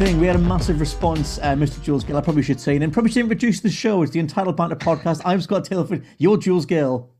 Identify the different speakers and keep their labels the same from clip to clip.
Speaker 1: thing. We had a massive response, uh, Mr. Jules Gill. I probably should say, and probably should introduce the show. It's the Entitled Banter podcast. I'm Scott Taylor. You're Jules Gill.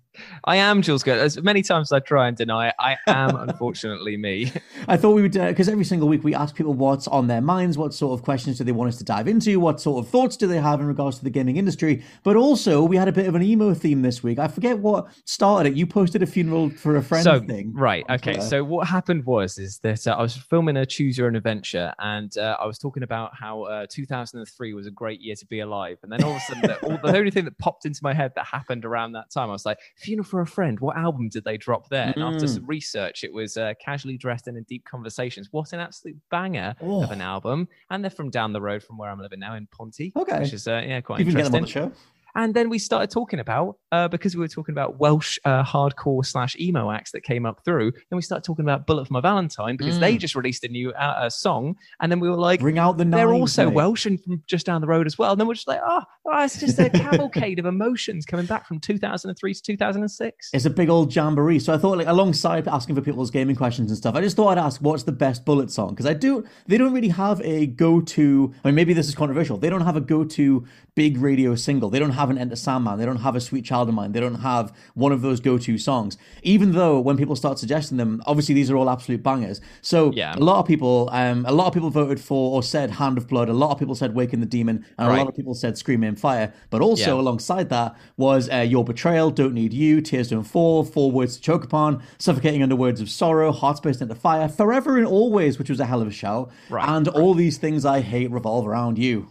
Speaker 2: I am Jules Good. As many times as I try and deny it, I am unfortunately me.
Speaker 1: I thought we would, because uh, every single week we ask people what's on their minds, what sort of questions do they want us to dive into, what sort of thoughts do they have in regards to the gaming industry. But also, we had a bit of an emo theme this week. I forget what started it. You posted a funeral for a friend
Speaker 2: so,
Speaker 1: thing.
Speaker 2: Right. Okay. So what happened was is that uh, I was filming a Choose Your Own Adventure, and uh, I was talking about how uh, 2003 was a great year to be alive, and then all of a sudden, the, all, the only thing that popped into my head that happened around that time, I was like, funeral for a friend what album did they drop there? And after some mm. research, it was uh, Casually Dressed and in Deep Conversations. What an absolute banger oh. of an album. And they're from down the road from where I'm living now in Ponty.
Speaker 1: Okay.
Speaker 2: Which is, uh, yeah, quite
Speaker 1: you
Speaker 2: interesting.
Speaker 1: Get them on the show.
Speaker 2: And then we started talking about, uh, because we were talking about Welsh uh, hardcore slash emo acts that came up through. Then we started talking about Bullet for My Valentine because mm. they just released a new uh, song. And then we were like,
Speaker 1: bring out the
Speaker 2: They're also
Speaker 1: mate.
Speaker 2: Welsh and from just down the road as well. And then we're just like, oh, oh it's just a cavalcade of emotions coming back from 2003 to 2006.
Speaker 1: It's a big old jamboree. So I thought, like, alongside asking for people's gaming questions and stuff, I just thought I'd ask what's the best Bullet song? Because I do, they don't really have a go to, I mean, maybe this is controversial. They don't have a go to big radio single. They don't have an Enter Sandman. They don't have a Sweet Child of Mine. They don't have one of those go-to songs. Even though when people start suggesting them, obviously these are all absolute bangers. So
Speaker 2: yeah.
Speaker 1: a lot of people, um, a lot of people voted for or said Hand of Blood. A lot of people said Waking the Demon, and right. a lot of people said Scream Aim Fire. But also yeah. alongside that was uh, Your Betrayal, Don't Need You, Tears Don't Fall, Four Words to Choke Upon, Suffocating Under Words of Sorrow, Hearts Burst into Fire, Forever and Always, which was a hell of a shout,
Speaker 2: right.
Speaker 1: and all these things I hate revolve around you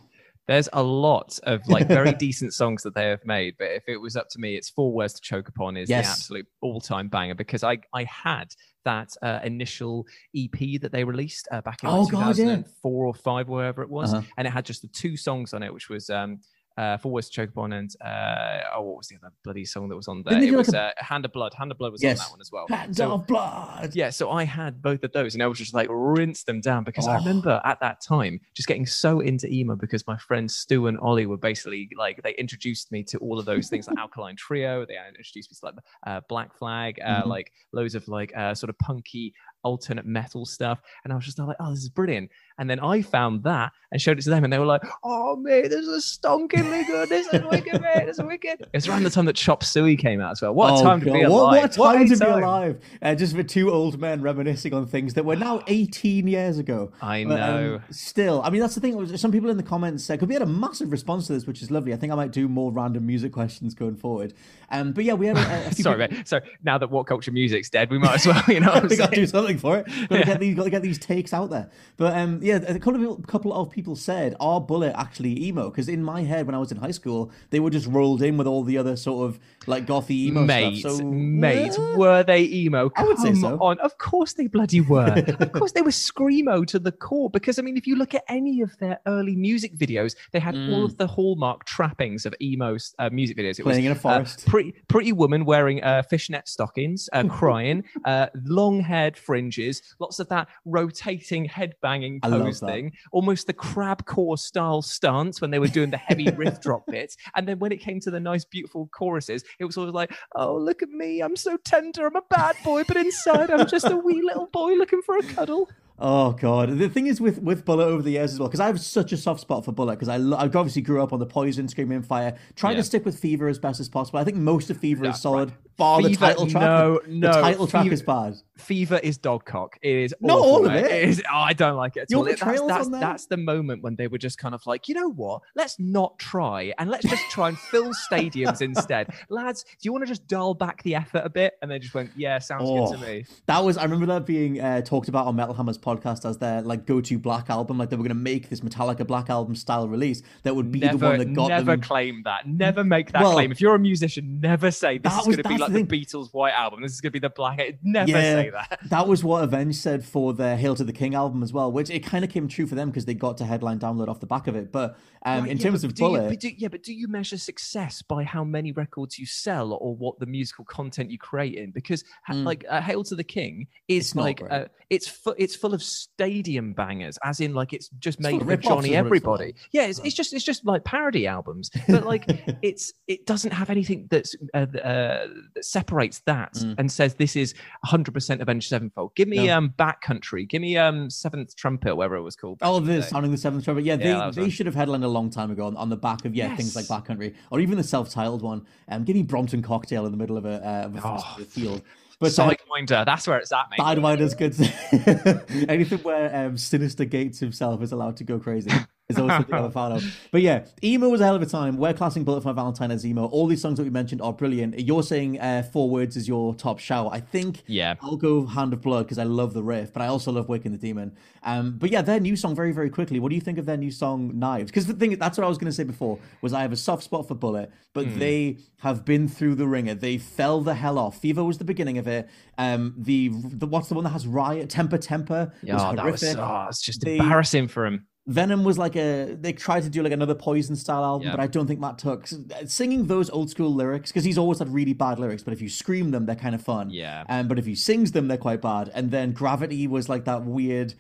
Speaker 2: there's a lot of like very decent songs that they have made but if it was up to me it's four words to choke upon is yes. the absolute all-time banger because i i had that uh, initial ep that they released uh, back in
Speaker 1: oh,
Speaker 2: 2004
Speaker 1: God,
Speaker 2: yeah. or 5 wherever it was
Speaker 1: uh-huh.
Speaker 2: and it had just the two songs on it which was um uh, Four Words to Choke Upon and uh, oh, what was the other bloody song that was on there? It was like a... uh, Hand of Blood. Hand of Blood was
Speaker 1: yes.
Speaker 2: on that one as well.
Speaker 1: Hand so, of Blood.
Speaker 2: Yeah, so I had both of those, and I was just like rinse them down because oh. I remember at that time just getting so into emo because my friends Stu and Ollie were basically like they introduced me to all of those things like Alkaline Trio. They introduced me to like uh, Black Flag, uh, mm-hmm. like loads of like uh, sort of punky alternate metal stuff. And I was just like, oh, this is brilliant. And then I found that and showed it to them, and they were like, oh, mate, this is stonkingly good. This is wicked, mate. This is wicked. It's around the time that Chop Suey came out as well. What a
Speaker 1: oh,
Speaker 2: time God. to be alive.
Speaker 1: What, what a time
Speaker 2: what
Speaker 1: to
Speaker 2: time.
Speaker 1: be alive. Uh, just for two old men reminiscing on things that were now 18 years ago.
Speaker 2: I know. But, um,
Speaker 1: still, I mean, that's the thing. Some people in the comments said, because we had a massive response to this, which is lovely. I think I might do more random music questions going forward. Um, but yeah, we had a, a
Speaker 2: Sorry, people... mate. So now that What Culture Music's dead, we might as well, you know.
Speaker 1: we got to do something for it. Got to yeah. get these, got to get these takes out there. But um, yeah, a couple of people, couple of people said, "Are Bullet actually emo?" Because in my head, when I was in high school, they were just rolled in with all the other sort of like gothy emo
Speaker 2: mate,
Speaker 1: stuff. So,
Speaker 2: mate, were they emo?
Speaker 1: Come I would say so.
Speaker 2: On, of course they bloody were. of course they were screamo to the core. Because I mean, if you look at any of their early music videos, they had mm. all of the hallmark trappings of emo uh, music videos.
Speaker 1: It Playing
Speaker 2: was,
Speaker 1: in a forest.
Speaker 2: Uh, pretty, pretty woman wearing uh, fishnet stockings, uh, crying, uh, long-haired fringes, lots of that rotating head banging pose thing, almost the crab core style stance when they were doing the heavy riff drop bits. And then when it came to the nice, beautiful choruses, it was always like, oh, look at me. I'm so tender. I'm a bad boy, but inside I'm just a wee little boy looking for a cuddle.
Speaker 1: Oh god, the thing is with with Bullet over the years as well, because I have such a soft spot for Bullet because I lo- I obviously grew up on the Poison, Scream Aim Fire, trying
Speaker 2: Yeah.
Speaker 1: to stick with Fever as best as possible. I think most of Fever
Speaker 2: Yeah,
Speaker 1: is solid,
Speaker 2: right.
Speaker 1: bar the title track.
Speaker 2: no,
Speaker 1: the
Speaker 2: no,
Speaker 1: title track
Speaker 2: Fever-
Speaker 1: is bad.
Speaker 2: Fever is dogcock. It is
Speaker 1: Not
Speaker 2: awful,
Speaker 1: all of
Speaker 2: mate.
Speaker 1: it.
Speaker 2: is, oh, I don't like it. At
Speaker 1: Your
Speaker 2: all. That's, that's, that's the moment when they were just kind of like, you know what? Let's not try and let's just try and fill stadiums instead. Lads, do you want to just dial back the effort a bit? And they just went, yeah, sounds good
Speaker 1: Oh,
Speaker 2: to me.
Speaker 1: That was I remember that being uh, talked about on Metal Hammer's podcast as their like go-to black album. Like they were going to make this Metallica black album style release that would be the one that got
Speaker 2: never
Speaker 1: them.
Speaker 2: claim that. Never make that
Speaker 1: Well,
Speaker 2: claim. If you're a musician, never say this is going to be like
Speaker 1: the
Speaker 2: the, Beatles' White Album. This is going to be the Black. Never
Speaker 1: Yeah.
Speaker 2: say that.
Speaker 1: That was what Avenge said for their Hail to the King album as well, which it kind of came true for them because they got to headline download off the back of it. But um,
Speaker 2: Right,
Speaker 1: in
Speaker 2: yeah,
Speaker 1: terms of
Speaker 2: do you- but do, yeah, but do you measure success by how many records you sell or what the musical content you create in? Because
Speaker 1: Mm.
Speaker 2: like uh, "Hail to the King" is
Speaker 1: It's
Speaker 2: like uh, it's fu- it's full of stadium bangers, as in like it's just made for Johnny
Speaker 1: is what it's full
Speaker 2: Everybody.
Speaker 1: of.
Speaker 2: Yeah, it's, it's just it's just like parody albums, but like it's it doesn't have anything that's uh, uh, that separates that
Speaker 1: Mm.
Speaker 2: and says this is 100% Avenged Sevenfold. Give me
Speaker 1: No.
Speaker 2: um Bat Country. Give me um Seventh Trumpet, whatever it was called.
Speaker 1: Oh,
Speaker 2: this the
Speaker 1: sounding the seventh trumpet. Yeah,
Speaker 2: Yeah,
Speaker 1: they,
Speaker 2: was
Speaker 1: they should have headlined a long time ago on, on the back of yeah things like
Speaker 2: Yes.
Speaker 1: Bat Country or even the self-titled one. Um, give me Brompton Cocktail in the middle of a, uh, of a
Speaker 2: Oh,
Speaker 1: field. But
Speaker 2: Sidewinder, that's where it's at, mate.
Speaker 1: Sidewinder's good. Anything where um, Synyster Gates himself is allowed to go crazy is always something I'm a fan of. But yeah, emo was a hell of a time. We're classing Bullet for My Valentine as emo. All these songs that we mentioned are brilliant. You're saying uh, Four Words is your top shout. I think
Speaker 2: Yeah.
Speaker 1: I'll go Hand of Blood because I love the riff, but I also love Waking the Demon. Um, but yeah, their new song very, very quickly. What do you think of their new song Knives? Because the thing that's what I was going to say before was I have a soft spot for Bullet, but
Speaker 2: Hmm.
Speaker 1: they have been through the ringer. They fell the hell off. Fever was the beginning of it. Um, the the what's the one that has Riot Temper Temper was
Speaker 2: Yeah, that was
Speaker 1: horrific.
Speaker 2: oh, it's just
Speaker 1: They-
Speaker 2: embarrassing for him.
Speaker 1: Venom was like a they tried to do like another Poison style album,
Speaker 2: Yeah.
Speaker 1: but I don't think that took singing those old school lyrics because he's always had really bad lyrics. But if you scream them, they're kind of fun.
Speaker 2: Yeah.
Speaker 1: Um, but if he sings them, they're quite bad. And then Gravity was like that weird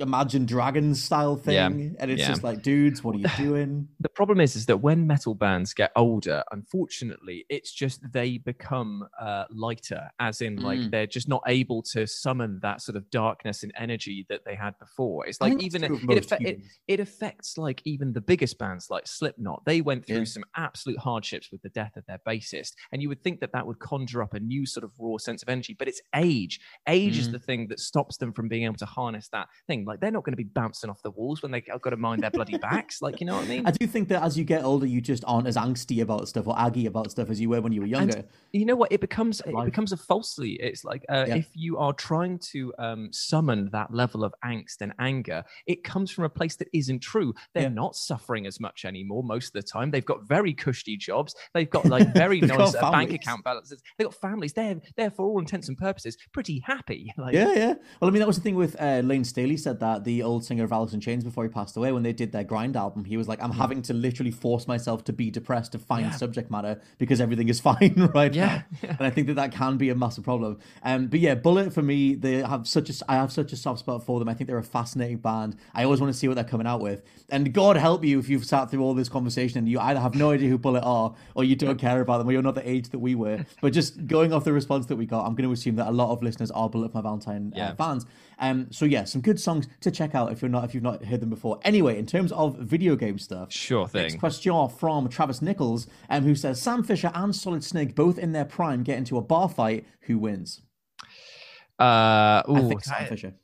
Speaker 1: Imagine Dragons style thing,
Speaker 2: Yeah.
Speaker 1: and it's
Speaker 2: Yeah.
Speaker 1: just like, dudes, what are you doing?
Speaker 2: The problem is, is that when metal bands get older, unfortunately, it's just they become uh, lighter, as in like
Speaker 1: Mm.
Speaker 2: they're just not able to summon that sort of darkness and energy that they had before. It's like even it,
Speaker 1: most
Speaker 2: it, it affects like even the biggest bands like Slipknot. They went through
Speaker 1: Yeah.
Speaker 2: some absolute hardships with the death of their bassist, and you would think that that would conjure up a new sort of raw sense of energy. But it's age. Age is
Speaker 1: Mm.
Speaker 2: the thing that stops them from being able to harness that thing. Like they're not going to be bouncing off the walls when they have got to mind their bloody backs. Like you know what I mean?
Speaker 1: I do think that as you get older, you just aren't as angsty about stuff or aggy about stuff as you were when you were younger.
Speaker 2: you know what it becomes it
Speaker 1: Life.
Speaker 2: becomes a falsely it's like uh,
Speaker 1: Yeah.
Speaker 2: if you are trying to um, summon that level of angst and anger it comes from a place that isn't true they're
Speaker 1: Yeah.
Speaker 2: not suffering as much anymore most of the time they've got very cushy jobs they've got like very nice uh, bank account balances they've got families they're they're for all intents and purposes pretty happy like
Speaker 1: Yeah, yeah. Well, I mean, that was the thing with uh, Layne Staley said that the old singer of Alice in Chains before he passed away, when they did their grind album, he was like, "I'm having to literally force myself to be depressed to find
Speaker 2: Yeah.
Speaker 1: subject matter because everything is fine right
Speaker 2: Yeah,
Speaker 1: now." And I think that that can be a massive problem. Um, but yeah, Bullet for me, they have such a I have such a soft spot for them. I think they're a fascinating band. I always want to see what they're coming out with. And God help you if you've sat through all this conversation and you either have no idea who Bullet are or you don't care about them or you're not the age that we were. But just going off the response that we got, I'm going to assume that a lot of listeners are Bullet for My Valentine uh, fans. Um, so yeah, some good songs to check out if you're not if you've not heard them before. Anyway, in terms of video game stuff,
Speaker 2: sure thing.
Speaker 1: Next question from Travis Nichols, um, who says Sam Fisher and Solid Snake both in their prime get into a bar fight. Who wins?
Speaker 2: uh
Speaker 1: I think Sam
Speaker 2: I-
Speaker 1: Fisher.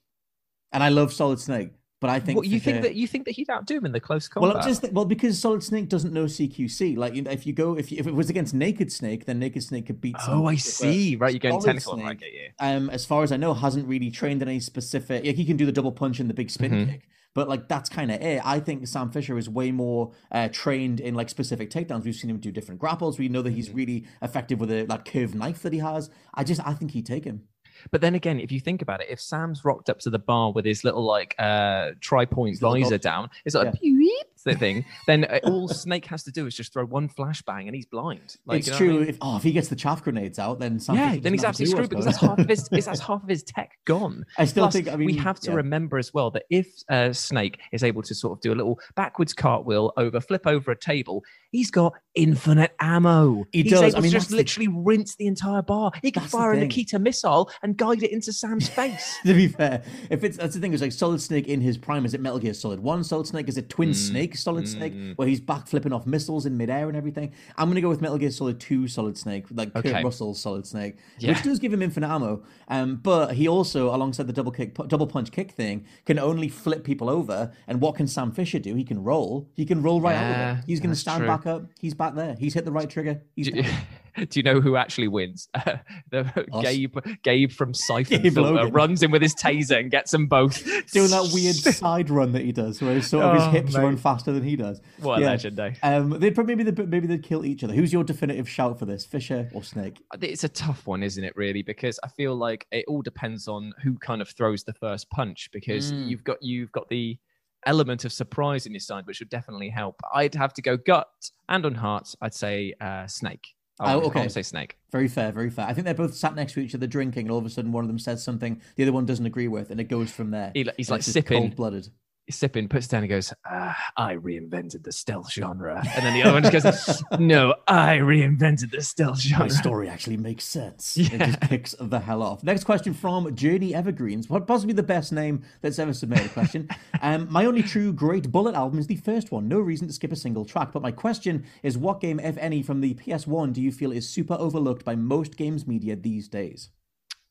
Speaker 1: And I love Solid Snake, but I think
Speaker 2: what, you think
Speaker 1: Fisher-
Speaker 2: that you think that he'd outdo him in the close combat
Speaker 1: well, I'm just well because Solid Snake doesn't know CQC. Like if you go if you, if it was against Naked Snake, then Naked Snake could beat.
Speaker 2: Oh i see right you're getting
Speaker 1: Solid
Speaker 2: technical
Speaker 1: Snake,
Speaker 2: I get you
Speaker 1: um, as far as I know, hasn't really trained in any specific. Like he can do the double punch and the big spin
Speaker 2: Mhm.
Speaker 1: kick, but like that's kind of it. I think Sam Fisher is way more uh, trained in like specific takedowns. We've seen him do different grapples. We know that
Speaker 2: Mm-hmm.
Speaker 1: he's really effective with a that curved knife that he has. I just I think he'd take him.
Speaker 2: But then again, if you think about it, if Sam's rocked up to the bar with his little like uh tri-point
Speaker 1: His
Speaker 2: visor down, it's like
Speaker 1: Yeah.
Speaker 2: A beep the thing, then uh, all Snake has to do is just throw one flashbang and he's blind. Like,
Speaker 1: it's
Speaker 2: you know what I
Speaker 1: true.
Speaker 2: mean?
Speaker 1: If, oh, if he gets the chaff grenades out, then Sam
Speaker 2: yeah, then he's
Speaker 1: doesn't have a
Speaker 2: absolutely screwed because that's half of his that's half of his tech gone.
Speaker 1: I still
Speaker 2: Plus,
Speaker 1: think. I mean,
Speaker 2: we have to
Speaker 1: yeah.
Speaker 2: remember as well that if uh, Snake is able to sort of do a little backwards cartwheel over, flip over a table, he's got infinite ammo.
Speaker 1: He
Speaker 2: he's
Speaker 1: does.
Speaker 2: able
Speaker 1: I mean,
Speaker 2: to just
Speaker 1: that's the-
Speaker 2: literally rinse the entire bar. He can
Speaker 1: That's
Speaker 2: fire a. Nikita missile and guide it into Sam's face.
Speaker 1: to be fair, if it's that's the thing is like Solid Snake in his prime, is it Metal Gear Solid One Solid Snake? Is it Twin Snake Solid Snake, where he's back flipping off missiles in midair and everything? I'm gonna go with Metal Gear Solid Two Solid Snake, like
Speaker 2: Okay.
Speaker 1: Kurt Russell's Solid Snake,
Speaker 2: Yeah.
Speaker 1: which does give him infinite ammo. Um, but he also, alongside the double kick, double punch kick thing, can only flip people over. And what can Sam Fisher do? He can roll. He can roll right out of
Speaker 2: Yeah,
Speaker 1: it. He's gonna stand
Speaker 2: true.
Speaker 1: back up. He's back there. He's hit the right trigger. He's
Speaker 2: do, you know who actually wins? the
Speaker 1: Us.
Speaker 2: Gabe Gabe from Syphon
Speaker 1: Gabe Logan.
Speaker 2: runs in with his taser and gets them both.
Speaker 1: doing that weird side run that he does, where his sort of his
Speaker 2: Oh,
Speaker 1: hips
Speaker 2: mate.
Speaker 1: run faster than he does.
Speaker 2: What a
Speaker 1: Yeah.
Speaker 2: legend, eh?
Speaker 1: Um, they'd probably maybe they maybe they'd kill each other. Who's your definitive shout for this, Fisher or Snake?
Speaker 2: It's a tough one, isn't it? Really, because I feel like it all depends on who kind of throws the first punch. Because
Speaker 1: Mm.
Speaker 2: you've got you've got the element of surprise in your side, which would definitely help. I'd have to go gut and on heart. I'd say uh, snake. I
Speaker 1: Oh,
Speaker 2: oh I
Speaker 1: okay.
Speaker 2: say snake.
Speaker 1: Very fair, very fair. I think they're both sat next to each other drinking, and all of a sudden one of them says something the other one doesn't agree with, and it goes from there.
Speaker 2: He, he's
Speaker 1: And
Speaker 2: like sipping,
Speaker 1: cold-blooded.
Speaker 2: he's sipping, puts it down and goes, ah, "I reinvented the stealth genre," and then the other one just goes, "No, I reinvented the stealth
Speaker 1: My
Speaker 2: genre."
Speaker 1: story actually makes sense. It just kicks the hell off. Next question from Journey Evergreens. What possibly the best name that's ever submitted a question. um, my only true great bullet album is the first one. No reason to skip a single track. But my question is, what game, if any, from the PS1 do you feel is super overlooked by most games media these days?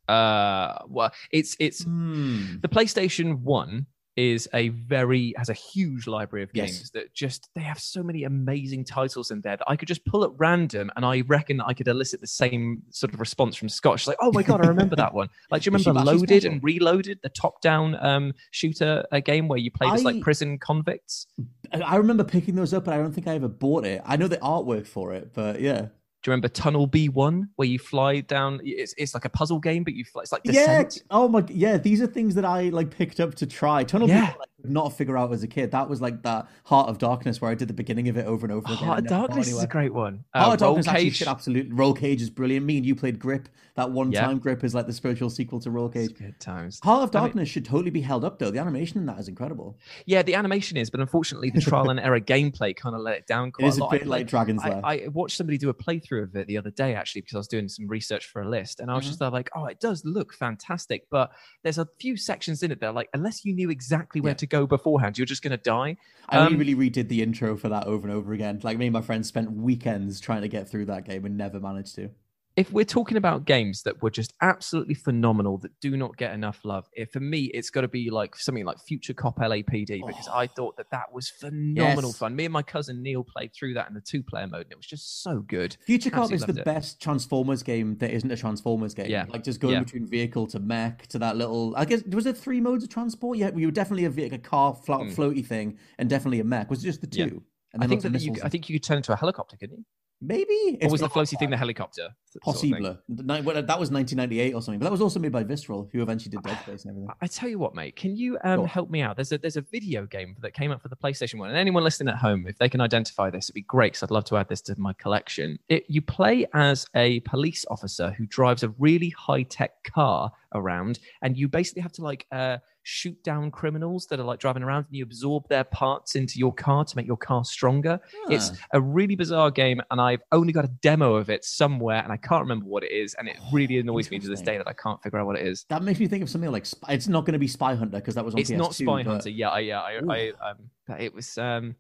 Speaker 2: Uh, well, it's it's
Speaker 1: Hmm.
Speaker 2: the PlayStation One is a very has a huge library of
Speaker 1: Yes.
Speaker 2: games that just they have so many amazing titles in there that I could just pull at random and I reckon that I could elicit the same sort of response from Scott. She's like, "Oh my god, I remember that one!" Like, do you remember Loaded and Reloaded, the top-down um, shooter uh, game where you played as like prison convicts?
Speaker 1: I remember picking those up, but I don't think I ever bought it. I know the artwork for it, but yeah.
Speaker 2: You remember Tunnel B1 where you fly down? It's, it's like a puzzle game, but you fly. It's like
Speaker 1: Yeah.
Speaker 2: Descent.
Speaker 1: Oh my. Yeah. These are things that I like picked up to try. Tunnel
Speaker 2: Yeah.
Speaker 1: Vision, I could not figure out as a kid. That was like that Heart of Darkness where I did the beginning of it over and over again.
Speaker 2: Heart of Darkness is a great one.
Speaker 1: Heart
Speaker 2: Uh,
Speaker 1: of
Speaker 2: Roll
Speaker 1: Darkness
Speaker 2: Cage.
Speaker 1: should absolutely. Roll Cage is brilliant. Me and you played Grip. That one
Speaker 2: Yeah.
Speaker 1: time Grip is like the spiritual sequel to Roll Cage.
Speaker 2: Good times.
Speaker 1: Heart of
Speaker 2: I mean-
Speaker 1: Darkness should totally be held up though. The animation in that is incredible.
Speaker 2: Yeah, the animation is, but unfortunately, the trial and error gameplay kind of let it down quite
Speaker 1: is
Speaker 2: a
Speaker 1: a
Speaker 2: lot.
Speaker 1: bit
Speaker 2: I,
Speaker 1: like Dragon's
Speaker 2: I,
Speaker 1: Lair.
Speaker 2: I watched somebody do a playthrough of it the other day, actually, because I was doing some research for a list, and I was
Speaker 1: Mm-hmm.
Speaker 2: just like, oh, it does look fantastic, but there's a few sections in it that, are like, unless you knew exactly where
Speaker 1: Yeah.
Speaker 2: to go beforehand, you're just going to die.
Speaker 1: I
Speaker 2: Um,
Speaker 1: really redid the intro for that over and over again. Like me and my friends spent weekends trying to get through that game and never managed to.
Speaker 2: If we're talking about games that were just absolutely phenomenal that do not get enough love, if, for me, it's got to be like something like Future Cop LAPD oh. because I thought that that was phenomenal
Speaker 1: Yes.
Speaker 2: fun. Me and my cousin Neil played through that in the two-player mode, and it was just so good.
Speaker 1: Future Cop is the
Speaker 2: it.
Speaker 1: best Transformers game that isn't a Transformers game.
Speaker 2: Yeah.
Speaker 1: Like just going
Speaker 2: Yeah.
Speaker 1: between vehicle to mech to that little. I guess was there three modes of transport? Yeah, we were definitely a, ve- a car float, hmm. floaty thing and definitely a mech. Was it just the two?
Speaker 2: Yeah. I think that you, I think you could turn into a helicopter, couldn't you?
Speaker 1: Maybe
Speaker 2: Or was the
Speaker 1: not
Speaker 2: floaty thing the helicopter? sort of thing?
Speaker 1: Possible. Well, That was 1998 or something, but that was also made by Visceral, who eventually did Dead Space and everything.
Speaker 2: I tell you what, mate. Can you um,
Speaker 1: Sure.
Speaker 2: help me out? There's a there's a video game that came up for the PlayStation One, and anyone listening at home, if they can identify this, it'd be great. Because I'd love to add this to my collection. It, you play as a police officer who drives a really high tech car around, and you basically have to like uh, shoot down criminals that are like driving around, and you absorb their parts into your car to make your car stronger. It's a really bizarre game, and I've only got a demo of it somewhere, and I can't remember what it is, and it really annoys me to this day that I can't figure out what it is.
Speaker 1: That makes me think of something like Spy- it's not going to be Spy Hunter because that was on
Speaker 2: It's
Speaker 1: PS2.
Speaker 2: not Spy
Speaker 1: but
Speaker 2: Hunter. Yeah, I, yeah, I. I, um, it was. Um,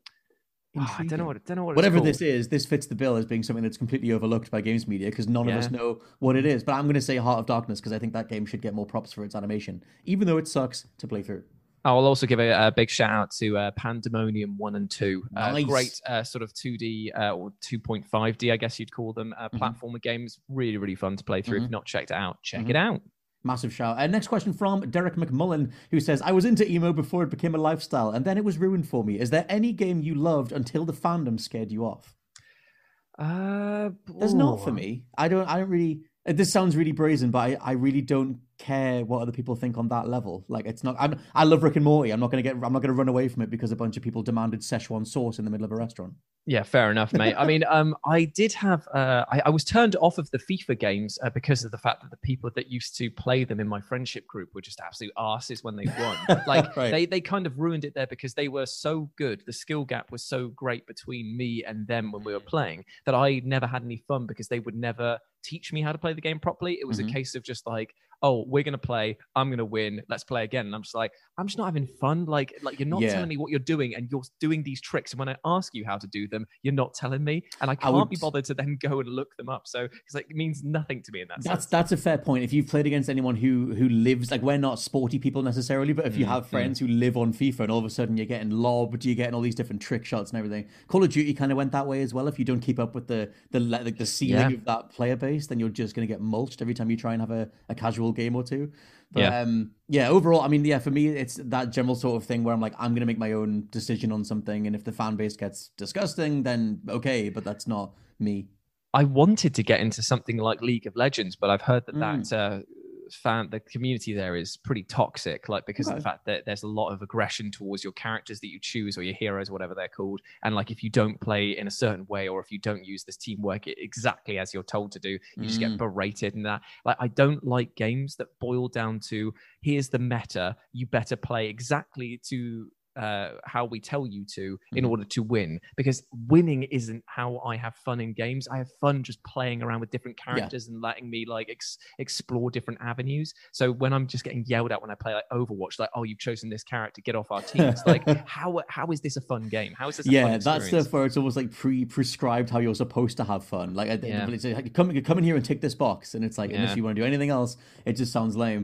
Speaker 2: ah, I don't know what. don't know what.
Speaker 1: Whatever
Speaker 2: it's
Speaker 1: this is, this fits the bill as being something that's completely overlooked by games media because none of us know what it is. But I'm going to say Heart of Darkness because I think that game should get more props for its animation, even though it sucks to play through.
Speaker 2: I'll also give a, a big shout out to uh, Pandemonium One and Two. Uh,
Speaker 1: Nice.
Speaker 2: great, uh, sort of 2D uh, or 2.5D, I guess you'd call them. Uh,
Speaker 1: Mhm.
Speaker 2: Platformer games, really, really fun to play through. If
Speaker 1: Mhm.
Speaker 2: you've not checked it out, check
Speaker 1: Mhm.
Speaker 2: it out.
Speaker 1: Massive shout. Uh, next question from Derek McMullen, who says, I was into emo before it became a lifestyle, and then it was ruined for me. Is there any game you loved until the fandom scared you off?
Speaker 2: Uh,
Speaker 1: There's not for me. I don't I don't really This sounds really brazen, but I, I really don't care what other people think on that level. Like it's not. I'm, I love Rick and Morty. I'm not gonna get. I'm not gonna run away from it because a bunch of people demanded Szechuan sauce in the middle of a restaurant.
Speaker 2: Yeah, fair enough, mate. I mean, um, I did have, uh, I, I was turned off of the FIFA games uh, because of the fact that the people that used to play them in my friendship group were just absolute asses when they won. Like
Speaker 1: Right.
Speaker 2: they, they kind of ruined it there because they were so good. The skill gap was so great between me and them when we were playing that I never had any fun because they would never teach me how to play the game properly. It was
Speaker 1: Mhm.
Speaker 2: a case of just like, oh, we're gonna play, I'm gonna win, let's play again. And I'm just like, I'm just not having fun. Like, like you're not
Speaker 1: Yeah.
Speaker 2: telling me what you're doing, and you're doing these tricks. And when I ask you how to do them, you're not telling me, and I can't be
Speaker 1: would-
Speaker 2: bothered to then go and look them up. So it's like it means nothing to me in that
Speaker 1: That's
Speaker 2: sense.
Speaker 1: that's a fair point. If you've played against anyone who who lives like we're not sporty people necessarily, but if you
Speaker 2: Mm,
Speaker 1: have friends who live on FIFA and all of a sudden you're getting lobbed, you're getting all these different trick shots and everything. Call of Duty kind of went that way as well. If you don't keep up with the the like the ceiling
Speaker 2: Yeah.
Speaker 1: of that player base, then you're just going to get mulched every time you try and have a, a casual game or two. But
Speaker 2: Yeah.
Speaker 1: um yeah, overall, I mean, yeah, for me it's that general sort of thing where I'm like I'm going to make my own decision on something and if the fan base gets disgusting, then okay, but that's not me.
Speaker 2: I wanted to get into something like League of Legends, but I've heard that
Speaker 1: Mm.
Speaker 2: that uh, fan, the community there is pretty toxic, like because of the fact that there's a lot of aggression towards your characters that you choose or your heroes, whatever they're called. And like if you don't play in a certain way or if you don't use this teamwork exactly as you're told to do, you just get
Speaker 1: Mm.
Speaker 2: berated and that. Like I don't like games that boil down to here's the meta, you better play exactly to uh, how we tell you to in
Speaker 1: Mhm.
Speaker 2: order to win because winning isn't how I have fun in games. I have fun just playing around with different characters and letting me like ex- explore different avenues. So when I'm just getting yelled at when I play like Overwatch, like, oh, you've chosen this character, get off our team. It's like, how how is this a fun game? How is this? A fun
Speaker 1: yeah, that's the where it's almost like pre-prescribed how you're supposed to have fun. Like,
Speaker 2: Yeah.
Speaker 1: it's like, come, come in here and tick this box, and it's like,
Speaker 2: Yeah.
Speaker 1: if you want to do anything else, it just sounds lame.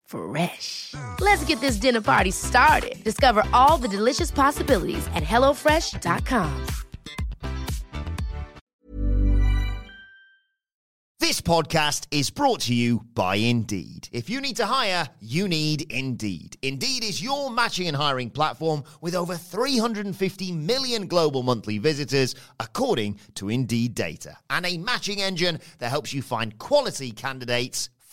Speaker 3: Fresh. Let's get this dinner party started. Discover all the delicious possibilities at hellofresh.com.
Speaker 4: This podcast is brought to you by Indeed. If you need to hire, you need Indeed. Indeed is your matching and hiring platform with over 350 million global monthly visitors, according to Indeed data, and a matching engine that helps you find quality candidates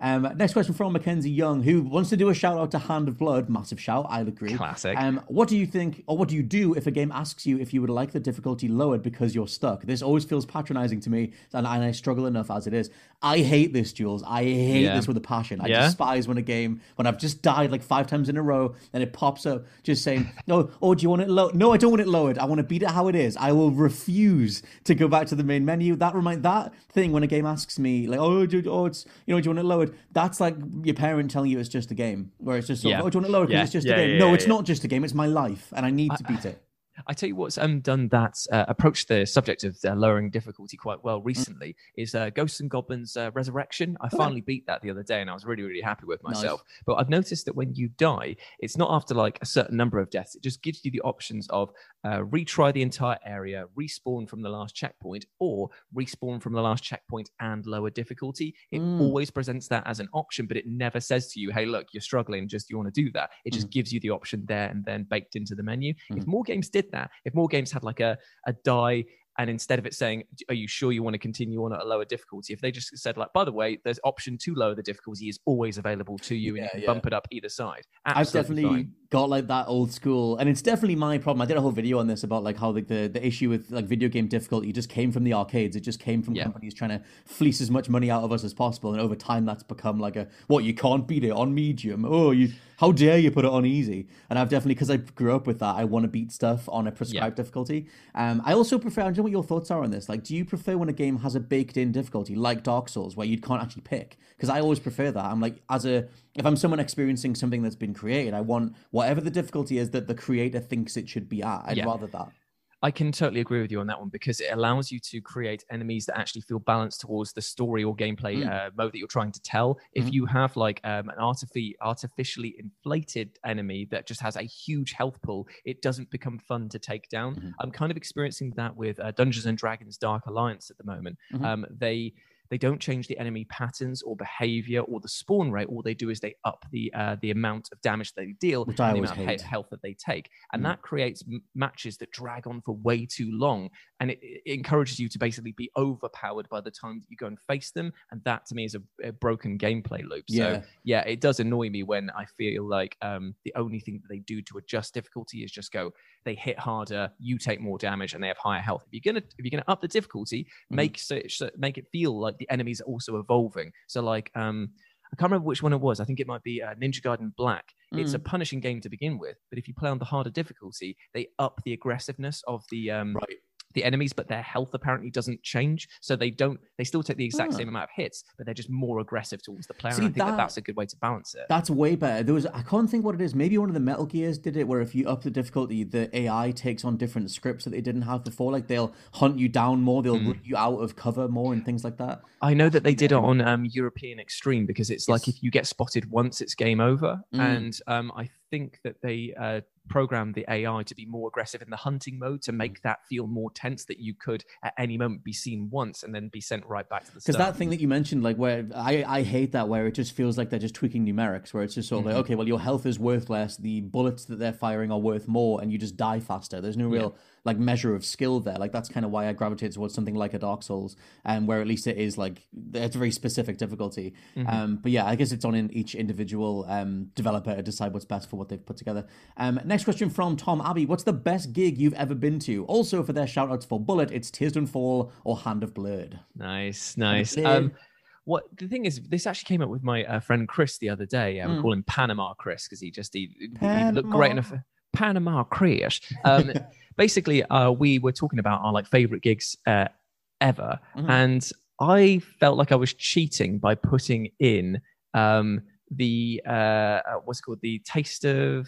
Speaker 1: Um, next question from Mackenzie Young, who wants to do a shout out to Hand of Blood. Massive shout, I'll agree.
Speaker 2: Classic.
Speaker 1: Um, what do you think, or what do you do if a game asks you if you would like the difficulty lowered because you're stuck? This always feels patronizing to me, and, and I struggle enough as it is. I hate this, Jules. I hate
Speaker 2: Yeah.
Speaker 1: this with a passion. I
Speaker 2: Yeah?
Speaker 1: despise when a game, when I've just died like five times in a row, and it pops up just saying, "No, oh, do you want it low? No, I don't want it lowered. I want to beat it how it is. I will refuse to go back to the main menu." That remind that thing when a game asks me like, "Oh, do, oh, it's you know, do you want it lowered?" That's like your parent telling you it's just a game, where it's just, sort of,
Speaker 2: Yeah.
Speaker 1: "Oh, do you want it lowered?" Because
Speaker 2: Yeah.
Speaker 1: it's just
Speaker 2: Yeah,
Speaker 1: a game.
Speaker 2: yeah,
Speaker 1: no,
Speaker 2: yeah,
Speaker 1: it's
Speaker 2: yeah.
Speaker 1: not just a game. It's my life, and I need to beat it.
Speaker 2: I tell you what's um, done that uh, approached the subject of uh, lowering difficulty quite well recently is uh, Ghosts and Goblins uh, Resurrection. I finally beat that the other day, and I was really really happy with
Speaker 1: Nice.
Speaker 2: myself. But I've noticed that when you die, it's not after like a certain number of deaths. It just gives you the options of uh, retry the entire area, respawn from the last checkpoint, or respawn from the last checkpoint and lower difficulty. It
Speaker 1: Mm.
Speaker 2: always presents that as an option, but it never says to you, "Hey, look, you're struggling. Just you want to do that." It just gives you the option there and then baked into the menu. If more games did that, if more games had like a a die. And instead of it saying, "Are you sure you want to continue on at a lower difficulty?" If they just said, "Like, by the way, there's option to lower the difficulty is always available to you, and you can
Speaker 1: yeah.
Speaker 2: bump it up either side."
Speaker 1: I've
Speaker 2: Absolutely
Speaker 1: definitely
Speaker 2: fine.
Speaker 1: Got like that old school, and it's definitely my problem. I did a whole video on this about like how like the, the issue with like video game difficulty just came from the arcades. It just came from
Speaker 2: Yeah.
Speaker 1: companies trying to fleece as much money out of us as possible, and over time that's become like a what you can't beat it on medium. Oh, you how dare you put it on easy? And I've definitely because I grew up with that, I want to beat stuff on a prescribed difficulty. Um, I also prefer. I don't know what your thoughts are on this. Like, do you prefer when a game has a baked-in difficulty like Dark Souls, where you can't actually pick? Because I always prefer that. I'm like, as a if I'm someone experiencing something that's been created, I want whatever the difficulty is that the creator thinks it should be at. I'd
Speaker 2: Yeah.
Speaker 1: rather that.
Speaker 2: I can totally agree with you on that one because it allows you to create enemies that actually feel balanced towards the story or gameplay uh, mode that you're trying to tell. If you have like um, an artifi- artificially inflated enemy that just has a huge health pool, it doesn't become fun to take down. I'm kind of experiencing that with uh, Dungeons and Dragons Dark Alliance at the moment. Um, they they don't change the enemy patterns or behavior or the spawn rate. All they do is they up the uh, the amount of damage they deal
Speaker 1: Which
Speaker 2: and the amount of
Speaker 1: hate.
Speaker 2: he- health that they take, and
Speaker 1: Mm.
Speaker 2: that creates m- matches that drag on for way too long, and it, it encourages you to basically be overpowered by the time that you go and face them, and that to me is a, a broken gameplay loop.
Speaker 1: Yeah.
Speaker 2: So yeah, it does annoy me when I feel like um, the only thing that they do to adjust difficulty is just go they hit harder, you take more damage, and they have higher health. If you're gonna if you're gonna up the difficulty,
Speaker 1: Mm-hmm.
Speaker 2: make so make it feel like the enemies are also evolving. So like um. I can't remember which one it was. I think it might be uh, Ninja Gaiden Black. It's
Speaker 1: Mm.
Speaker 2: a punishing game to begin with, but if you play on the harder difficulty, they up the aggressiveness of the um,
Speaker 1: Right.
Speaker 2: The enemies, but their health apparently doesn't change. So they don't. They still take the exact same amount of hits, but they're just more aggressive towards the player.
Speaker 1: See,
Speaker 2: and I think that,
Speaker 1: that-
Speaker 2: that's a good way to balance it.
Speaker 1: That's way better. There was I can't think what it is. Maybe one of the Metal Gears did it, where if you up the difficulty, the AI takes on different scripts that they didn't have before. Like they'll hunt you down more, they'll
Speaker 2: Mm.
Speaker 1: root you out of cover more, and things like that.
Speaker 2: I know that they did it on um, European Extreme because it's like if you get spotted once, it's game over.
Speaker 1: Mm.
Speaker 2: And um, I think that they uh, programmed the AI to be more aggressive in the hunting mode to
Speaker 1: Mm.
Speaker 2: make that feel more tense. That you could at any moment be seen once and then be sent right back to the
Speaker 1: Because that thing that you mentioned, like where I, I hate that, where it just feels like they're just tweaking numerics, where it's just sort of
Speaker 2: Mm-hmm.
Speaker 1: like, okay, well, your health is worth less, the bullets that they're firing are worth more, and you just die faster. There's no real like measure of skill there. Like that's kind of why I gravitate towards something like a Dark Souls, and where at least it is like it's a very specific difficulty.
Speaker 2: Mm-hmm.
Speaker 1: Um, but yeah, I guess it's on in each individual um developer to decide what's best for what they've put together. Um, next question from Tom Abbey: What's the best gig you've ever been to? Also for their shout outs for Bullet, it's Tears Don't Fall or Hand of Blood.
Speaker 2: Nice, nice. Um, what the thing is, this actually came up with my uh, friend Chris the other day. Uh, We
Speaker 1: Mm.
Speaker 2: call him Panama Chris because he just he, he looked great in a
Speaker 1: Panama.
Speaker 2: Chris. Um, basically, uh, we were talking about our like favorite gigs uh, ever,
Speaker 1: Mhm.
Speaker 2: and I felt like I was cheating by putting in um, the uh, uh, what's called the Taste of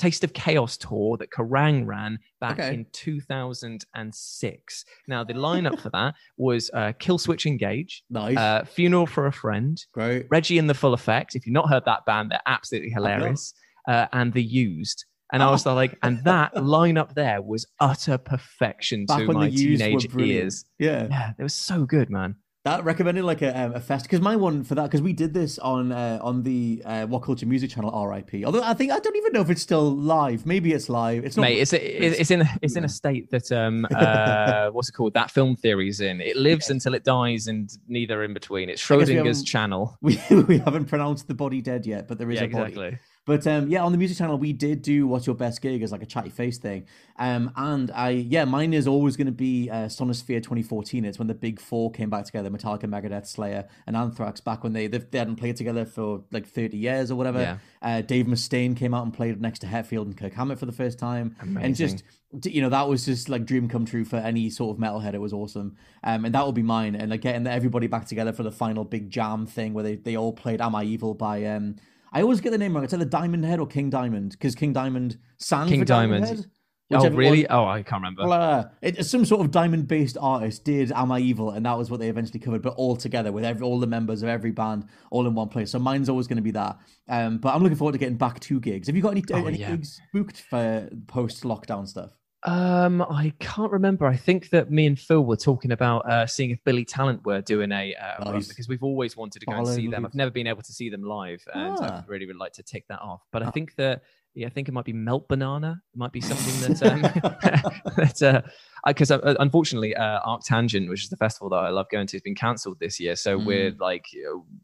Speaker 2: Taste of Chaos tour that Kerrang ran back
Speaker 1: Okay.
Speaker 2: in 2006. Now the lineup for that was uh, Killswitch Engage,
Speaker 1: Nice,
Speaker 2: uh, Funeral for a Friend,
Speaker 1: great.
Speaker 2: Reggie and the Full Effect. If you've not heard that band, they're absolutely hilarious. Uh, and The Used. And I was like, and that lineup there was utter perfection
Speaker 1: Back
Speaker 2: to my
Speaker 1: the used were
Speaker 2: teenage ears.
Speaker 1: Yeah.
Speaker 2: Yeah, it was so good, man.
Speaker 1: That recommended like a, um, a fest because my one for that because we did this on uh, on the uh, What Culture Music channel RIP. Although I think I don't even know if it's still live. Maybe it's live. It's not.
Speaker 2: Mate, it's, it's it's in it's in a state that um uh what's it called that film theory is in. It lives until it dies, and neither in between. It's
Speaker 1: guess we
Speaker 2: Schrodinger's channel.
Speaker 1: we we haven't pronounced the body dead yet, but there is
Speaker 2: Yeah,
Speaker 1: a body.
Speaker 2: exactly.
Speaker 1: But um, yeah, on the music channel, we did do "What's Your Best Gig" as like a chatty face thing. Um, and I yeah, mine is always going to be uh, Sonisphere 2014. It's when the big four came back together: Metallica, Megadeth, Slayer, and Anthrax. Back when they they, they hadn't played together for like 30 years or whatever.
Speaker 2: Yeah.
Speaker 1: Uh, Dave Mustaine came out and played next to Hetfield and Kirk Hammett for the first time, and just you know that was just like dream come true for any sort of metalhead. It was awesome, um, and that will be mine. And like getting everybody back together for the final big jam thing where they, they all played "Am I Evil" by um. I always get the name wrong. It's either Diamond Head or King Diamond because King Diamond sang
Speaker 2: King
Speaker 1: for Diamond,
Speaker 2: Diamond.
Speaker 1: Head.
Speaker 2: Oh, really?
Speaker 1: one-
Speaker 2: Oh, I can't remember.
Speaker 1: Well, uh, it, some sort of diamond-based artist did "Am I Evil," and that was what they eventually covered, but all together with every, all the members of every band all in one place. So mine's always going to be that. Um, but I'm looking forward to getting back to gigs. Have you got any,
Speaker 2: Oh,
Speaker 1: any
Speaker 2: yeah.
Speaker 1: gigs booked for post-lockdown stuff?
Speaker 2: Um, I can't remember. I think that me and Phil were talking about uh, seeing if Billy Talent were doing a uh, run because we've always wanted to go and see them. I've never been able to see them live, and
Speaker 1: Ah.
Speaker 2: I really would like to tick that off. But I think that yeah, I think it might be Melt Banana. It might be something that um, that uh, because uh, unfortunately, uh, Arc Tangent, which is the festival that I love going to, has been cancelled this year. So we're
Speaker 1: Mm.
Speaker 2: like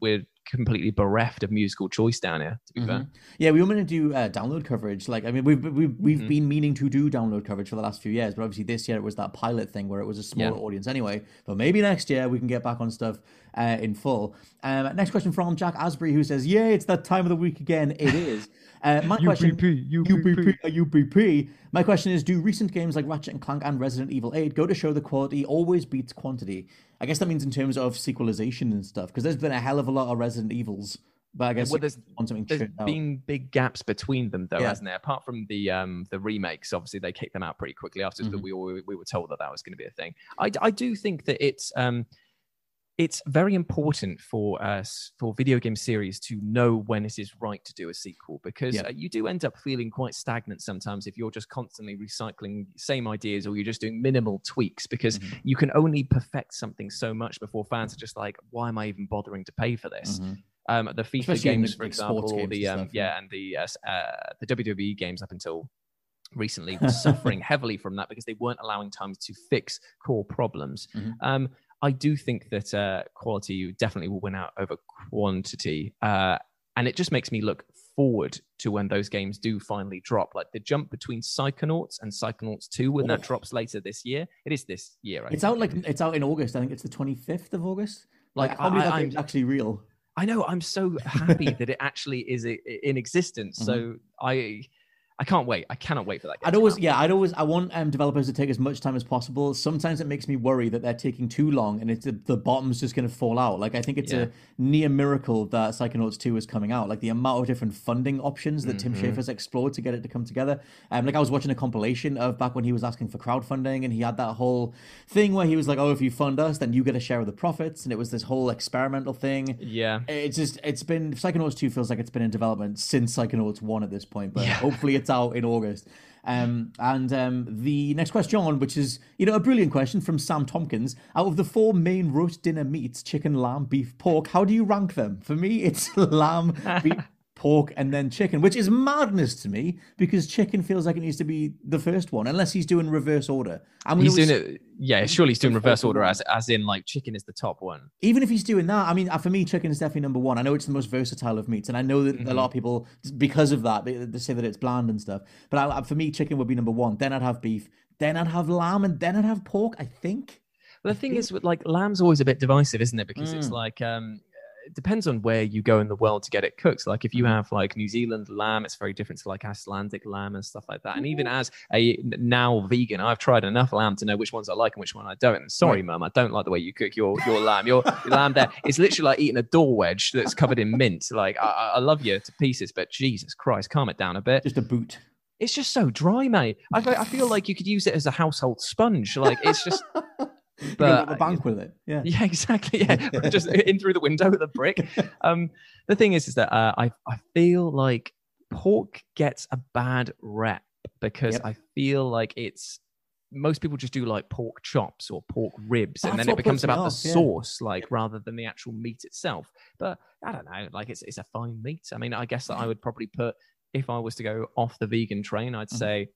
Speaker 2: we're completely bereft of musical choice down here. To be fair.
Speaker 1: Mhm. Yeah, we were going to do uh, download coverage. Like, I mean, we've we've we've
Speaker 2: Mhm.
Speaker 1: been meaning to do download coverage for the last few years, but obviously this year it was that pilot thing where it was a smaller
Speaker 2: Yeah.
Speaker 1: audience anyway. But maybe next year we can get back on stuff uh, in full. Um, next question from Jack Asbury, who says, "Yeah, it's that time of the week again. It is." Uh, my question, UBP, uh, UBP. My question is: Do recent games like Ratchet and Clank and Resident Evil 8 go to show the quality always beats quantity? I guess that means in terms of sequelization and stuff, because there's been a hell of a lot of Resident Evils. But I guess
Speaker 2: Well, there's-
Speaker 1: on something
Speaker 2: There's been big gaps between them, though,
Speaker 1: Yeah.
Speaker 2: hasn't there? Apart from the um the remakes, obviously they kicked them out pretty quickly after
Speaker 1: Mm-hmm.
Speaker 2: We were, we were told that that was going to be a thing. I, I do think that it's um it's very important for us for video game series to know when it is right to do a sequel because
Speaker 1: Yeah.
Speaker 2: uh, you do end up feeling quite stagnant sometimes if you're just constantly recycling same ideas or you're just doing minimal tweaks because
Speaker 1: Mm-hmm.
Speaker 2: you can only perfect something so much before fans are just like why am i even bothering to pay for this
Speaker 1: Mhm.
Speaker 2: um, the FIFA
Speaker 1: Especially
Speaker 2: games,
Speaker 1: the
Speaker 2: for example,
Speaker 1: games
Speaker 2: the
Speaker 1: and
Speaker 2: um,
Speaker 1: stuff,
Speaker 2: yeah,
Speaker 1: yeah.
Speaker 2: and the uh, uh, the WWE games up until recently were suffering heavily from that because they weren't allowing time to fix core problems.
Speaker 1: Mhm.
Speaker 2: Um, I do think that uh, quality definitely will win out over quantity, uh, and it just makes me look forward to when those games do finally drop. Like the jump between Psychonauts and Psychonauts Two, when that
Speaker 1: Oh.
Speaker 2: drops later this year. It is this year. I
Speaker 1: It's
Speaker 2: think.
Speaker 1: out like it's out in August. I think it's the twenty fifth of August. Like,
Speaker 2: Like,
Speaker 1: I,
Speaker 2: I, I'm,
Speaker 1: actually real.
Speaker 2: I know. I'm so happy that it actually is in existence. So I, I can't wait. I cannot wait for that. Game.
Speaker 1: I'd always, yeah, I'd always, I want um, developers to take as much time as possible. Sometimes it makes me worry that they're taking too long and it's the, the bottom's just going to fall out. Like I think it's
Speaker 2: Yeah.
Speaker 1: a near miracle that Psychonauts Two is coming out. Like the amount of different funding options that Tim
Speaker 2: Mm-hmm.
Speaker 1: Schafer's explored to get it to come together. Um, like I was watching a compilation of back when he was asking for crowdfunding and he had that whole thing where he was like, "Oh, if you fund us, then you get a share of the profits," and it was this whole experimental thing.
Speaker 2: Yeah.
Speaker 1: It's just it's been Psychonauts 2 feels like it's been in development since Psychonauts 1 at this point, but hopefully it's out in August. Um, and um, the next question, which is you know a brilliant question from Sam Tompkins. Out of the four main roast dinner meats, chicken, lamb, beef, pork, how do you rank them? For me, it's lamb, beef, pork, and then chicken, which is madness to me because chicken feels like it needs to be the first one, unless he's doing reverse order. I'm
Speaker 2: He's doing it. Yeah, surely he's doing reverse order as as in like chicken is the top one.
Speaker 1: even if he's doing that, I mean, uh, for me, chicken is definitely number one. I know it's the most versatile of meats, and I know that a
Speaker 2: Mm-hmm.
Speaker 1: lot of people, because of that, they, they say that it's bland and stuff. But I, for me, chicken would be number one. Then I'd have beef. Then I'd have lamb, and then I'd have pork. I think.
Speaker 2: But the thing is, with like lamb's always a bit divisive, isn't it? Because it's
Speaker 1: Mm.
Speaker 2: like um, it depends on where you go in the world to get it cooked. Like if you
Speaker 1: Mm.
Speaker 2: have like New Zealand lamb, it's very different to like Icelandic lamb and stuff like that. And even as a now vegan, I've tried enough lamb to know which ones I like and which one I don't. And sorry,
Speaker 1: Right.
Speaker 2: mum, I don't like the way you cook your your lamb. Your, your lamb there, it's literally like eating a door wedge that's covered in mint. Like I, I- I love you to pieces, but Jesus Christ, calm it down a bit.
Speaker 1: Just a boot.
Speaker 2: It's just so dry, mate. I, I feel like you could use it as a household sponge. Like it's just. But
Speaker 1: a bank with it. Yeah.
Speaker 2: Yeah, exactly. Yeah, just in through the window with a brick. Um, the thing is, is that uh, I I feel like pork gets a bad rep because
Speaker 1: Yep.
Speaker 2: I feel like it's most people just do like pork chops or pork ribs, and
Speaker 1: That's
Speaker 2: then it becomes about
Speaker 1: off,
Speaker 2: the
Speaker 1: yeah.
Speaker 2: sauce, like rather than the actual meat itself. But I don't know, like it's it's a fine meat. I mean, I guess that I would probably put if I was to go off the vegan train, I'd
Speaker 1: Mhm.
Speaker 2: say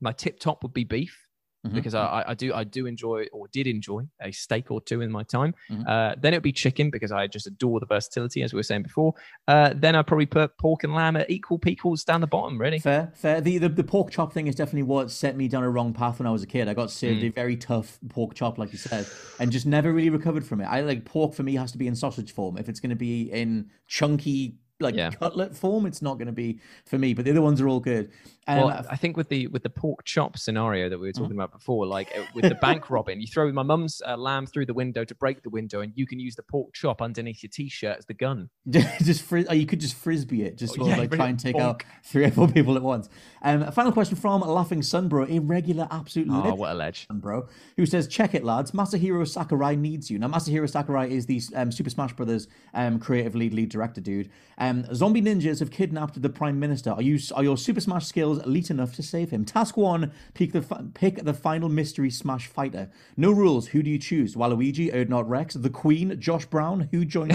Speaker 2: my tip top would be beef
Speaker 1: Mhm.
Speaker 2: because I, I- I do I do enjoy or did enjoy a steak or two in my time.
Speaker 1: Mhm.
Speaker 2: Uh, then it would be chicken because I just adore the versatility, as we were saying before. Uh, then I'd probably put pork and lamb at equal pequals down the bottom, really.
Speaker 1: Fair, fair. The, the the pork chop thing is definitely what set me down a wrong path when I was a kid. I got served
Speaker 2: Mm.
Speaker 1: a very tough pork chop, like you said, and just never really recovered from it. I like pork for me has to be in sausage form. If it's going to be in chunky like
Speaker 2: Yeah.
Speaker 1: cutlet form, it's not going to be for me. But the other ones are all good. Um,
Speaker 2: well, I think with the with the pork chop scenario that we were
Speaker 1: Mm.
Speaker 2: talking about before, like uh, with the bank robbing, you throw my mum's uh, lamb through the window to break the window, and you can use the pork chop underneath your t-shirt as the gun.
Speaker 1: just fris- oh, you could just frisbee it, just
Speaker 2: Oh,
Speaker 1: sort of like
Speaker 2: really
Speaker 1: try and take out three or four people at once. Um, a final question from Laughing Sunbro, a regular absolute
Speaker 2: Oh, what a ledge!
Speaker 1: bro, who says, "Check it, lads. Masahiro Sakurai needs you." Now, Masahiro Sakurai is the um, Super Smash Brothers um, creative lead, lead director dude. Um, zombie ninjas have kidnapped the prime minister. Are you are your Super Smash skills elite enough to save him? Task one: pick the fi- pick the final mystery Smash fighter. No rules. Who do you choose? Waluigi, Erdnot Rex, the Queen, Josh Brown. Who joins?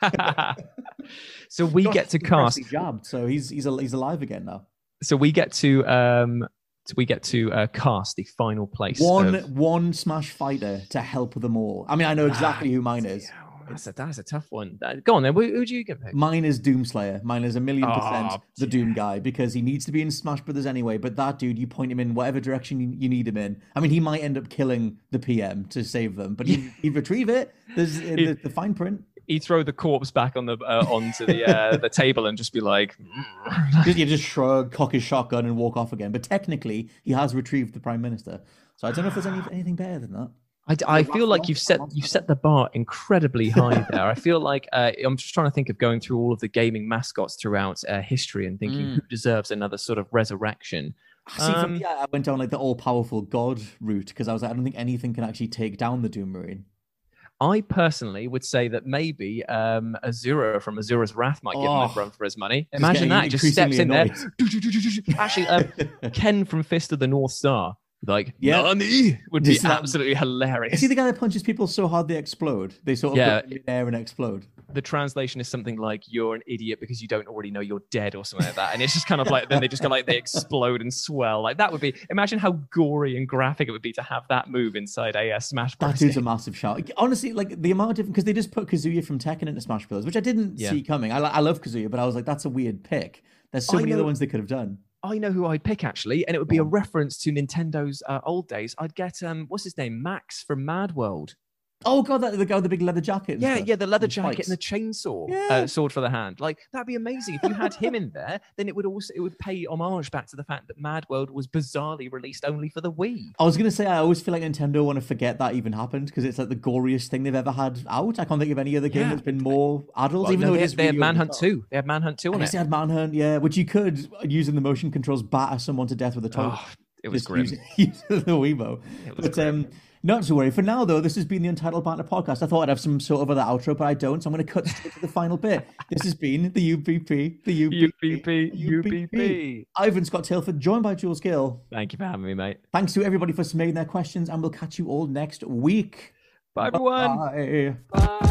Speaker 1: the
Speaker 2: so we
Speaker 1: Josh
Speaker 2: get to cast.
Speaker 1: jabbed, so he's he's he's alive again now.
Speaker 2: So we get to um, so we get to uh, cast the final place.
Speaker 1: One
Speaker 2: of-
Speaker 1: one Smash fighter to help them all. I mean, I know exactly who mine is.
Speaker 2: Yeah, That's a that's a tough one. Go on then. Who, who do you get pick?
Speaker 1: Mine is Doomslayer. Mine is a million percent
Speaker 2: Oh,
Speaker 1: the Doom guy because he needs to be in Smash Brothers anyway. But that dude, you point him in whatever direction you, you need him in. I mean, he might end up killing the PM to save them, but he, he'd retrieve it. There's uh, the, the fine print.
Speaker 2: He throw the corpse back on the uh, onto the uh, the table and just be like,
Speaker 1: Just, you just shrug, cock his shotgun, and walk off again. But technically, he has retrieved the Prime Minister. So I don't know if there's any, anything better than that.
Speaker 2: I, I feel like you've set you've set the bar incredibly high there. I feel like uh, I'm just trying to think of going through all of the gaming mascots throughout uh, history and thinking
Speaker 1: Mm.
Speaker 2: who deserves another sort of resurrection.
Speaker 1: See, for
Speaker 2: Um,
Speaker 1: me, I went down like the all-powerful God route because I was like, I don't think anything can actually take down the Doom Marine.
Speaker 2: I personally would say that maybe um, Asura from Asura's Wrath might give him
Speaker 1: Oh.
Speaker 2: a run for his money. Imagine that. Just steps in there. Actually, um, Ken from Fist of the North Star, like,
Speaker 1: Yeah.
Speaker 2: Nani would be
Speaker 1: Just that-
Speaker 2: absolutely hilarious.
Speaker 1: Is he the guy that punches people so hard they explode? They sort of
Speaker 2: Yeah.
Speaker 1: go in the air and explode.
Speaker 2: the translation is something like "you're an idiot because you don't already know you're dead" or something like that, and it's just kind of like then they just go like they explode and swell. Like that would be. Imagine how gory and graphic it would be to have that move inside a uh, Smash
Speaker 1: That
Speaker 2: Bros.
Speaker 1: dude's a
Speaker 2: game.
Speaker 1: massive shout. Honestly, like the amount of different because they just put Kazuya from Tekken into Smash Bros, which I didn't
Speaker 2: Yeah.
Speaker 1: see coming. I, li- I love Kazuya, but I was like, that's a weird pick. There's so
Speaker 2: I
Speaker 1: many other
Speaker 2: know-
Speaker 1: ones they could have done.
Speaker 2: I know who I'd pick actually, and it would be a reference to Nintendo's uh, old days. I'd get um, what's his name, Max from Mad World.
Speaker 1: Oh god, that the guy with the big leather jacket.
Speaker 2: Yeah,
Speaker 1: stuff,
Speaker 2: yeah, the leather
Speaker 1: and
Speaker 2: jacket
Speaker 1: spikes.
Speaker 2: and the chainsaw,
Speaker 1: Yeah.
Speaker 2: uh, sword for the hand. Like that'd be amazing if you had him in there. Then it would also it would pay homage back to the fact that Mad World was bizarrely released only for the Wii.
Speaker 1: I was gonna say I always feel like Nintendo want to forget that even happened because it's like the goriest thing they've ever had out. I can't think of any other game
Speaker 2: Yeah.
Speaker 1: that's been more adult.
Speaker 2: Well,
Speaker 1: even
Speaker 2: no,
Speaker 1: though it
Speaker 2: they,
Speaker 1: is
Speaker 2: they had
Speaker 1: really
Speaker 2: Manhunt
Speaker 1: top.
Speaker 2: 2. They had Manhunt 2
Speaker 1: I
Speaker 2: on it.
Speaker 1: they had Manhunt, yeah, which you could using the motion controls batter someone to death with a toilet.
Speaker 2: Oh, it was
Speaker 1: Just
Speaker 2: grim.
Speaker 1: Using the Weibo.
Speaker 2: It was
Speaker 1: But um, not to worry. For now, though, this has been the Untitled Banter podcast. I thought I'd have some sort of other outro, but I don't. So I'm going to cut straight to the final bit. This has been the UBP, the UBP,
Speaker 2: UBP, UBP.
Speaker 1: Ivan Scott Tilford, joined by Jules Gill.
Speaker 2: Thank you for having me, mate.
Speaker 1: Thanks to everybody for submitting their questions, and we'll catch you all next week.
Speaker 2: Bye, everyone.
Speaker 1: Bye.
Speaker 2: Bye.